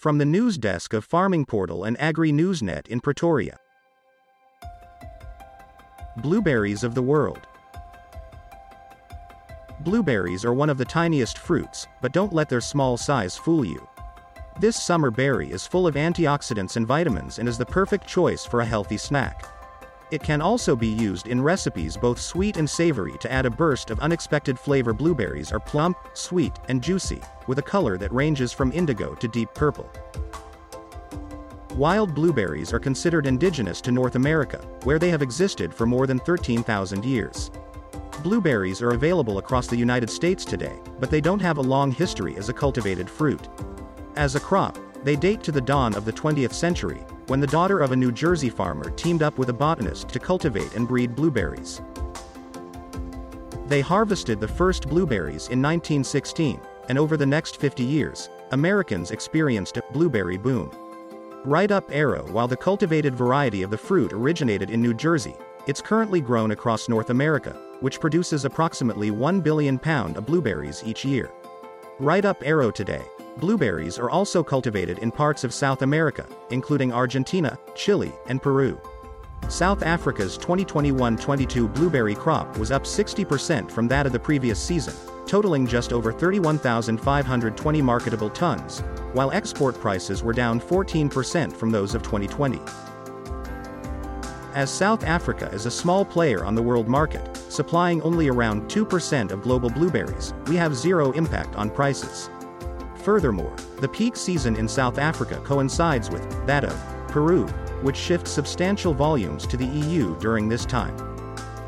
From the news desk of Farming Portal and Agri Newsnet in Pretoria. Blueberries of the world. Blueberries are one of the tiniest fruits, but don't let their small size fool you. This summer berry is full of antioxidants and vitamins and is the perfect choice for a healthy snack. It can also be used in recipes both sweet and savory to add a burst of unexpected flavor. Blueberries are plump, sweet, and juicy, with a color that ranges from indigo to deep purple. Wild blueberries are considered indigenous to North America, where they have existed for more than 13,000 years. Blueberries are available across the United States today, but they don't have a long history as a cultivated fruit. As a crop, they date to the dawn of the 20th century, when the daughter of a New Jersey farmer teamed up with a botanist to cultivate and breed blueberries. They harvested the first blueberries in 1916, and over the next 50 years, Americans experienced a blueberry boom. Right up arrow while the cultivated variety of the fruit originated in New Jersey, it's currently grown across North America, which produces approximately 1 billion pound of blueberries each year. Right up arrow today, Blueberries are also cultivated in parts of South America, including Argentina, Chile, and Peru. South Africa's 2021-22 blueberry crop was up 60% from that of the previous season, totaling just over 31,520 marketable tons, while export prices were down 14% from those of 2020. As South Africa is a small player on the world market, supplying only around 2% of global blueberries, we have zero impact on prices. Furthermore, the peak season in South Africa coincides with that of Peru, which shifts substantial volumes to the EU during this time.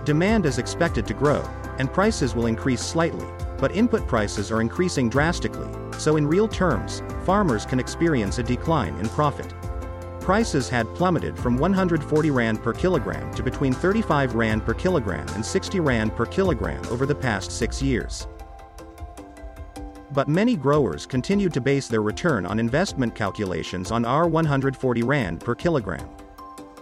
Demand is expected to grow, and prices will increase slightly, but input prices are increasing drastically, so in real terms, farmers can experience a decline in profit. Prices had plummeted from 140 Rand per kilogram to between 35 Rand per kilogram and 60 Rand per kilogram over the past six years. But many growers continued to base their return on investment calculations on R140 Rand per kilogram.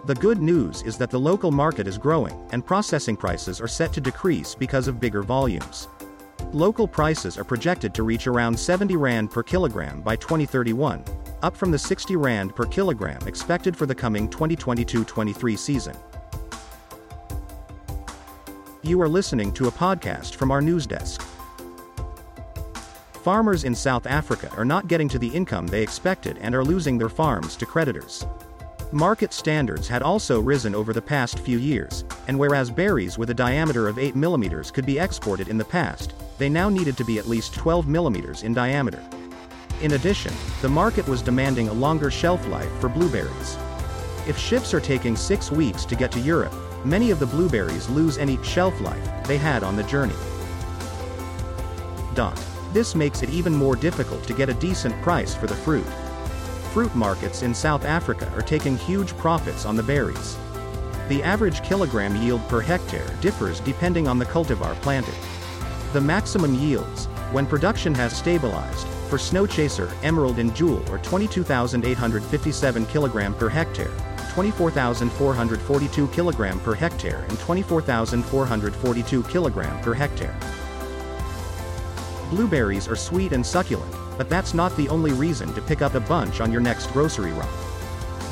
The good news is that the local market is growing, and processing prices are set to decrease because of bigger volumes. Local prices are projected to reach around 70 Rand per kilogram by 2031, up from the 60 Rand per kilogram expected for the coming 2022-23 season. You are listening to a podcast from our news desk. Farmers in South Africa are not getting to the income they expected and are losing their farms to creditors. Market standards had also risen over the past few years, and whereas berries with a diameter of 8 mm could be exported in the past, they now needed to be at least 12 mm in diameter. In addition, the market was demanding a longer shelf life for blueberries. If ships are taking six weeks to get to Europe, many of the blueberries lose any shelf life they had on the journey. Dot. This makes it even more difficult to get a decent price for the fruit. Fruit markets in South Africa are taking huge profits on the berries. The average kilogram yield per hectare differs depending on the cultivar planted. The maximum yields, when production has stabilized, for Snowchaser, Emerald and Jewel are 22,857 kg per hectare, 24,442 kg per hectare and 24,442 kg per hectare. Blueberries are sweet and succulent, but that's not the only reason to pick up a bunch on your next grocery run.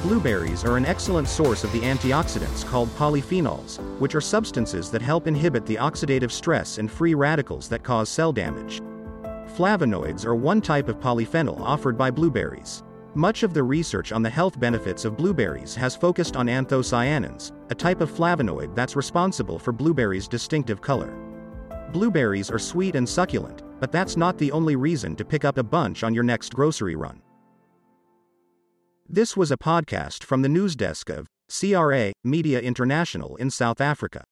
Blueberries are an excellent source of the antioxidants called polyphenols, which are substances that help inhibit the oxidative stress and free radicals that cause cell damage. Flavonoids are one type of polyphenol offered by blueberries. Much of the research on the health benefits of blueberries has focused on anthocyanins, a type of flavonoid that's responsible for blueberries' distinctive color. Blueberries are sweet and succulent, but that's not the only reason to pick up a bunch on your next grocery run. This was a podcast from the news desk of CRA Media International in South Africa.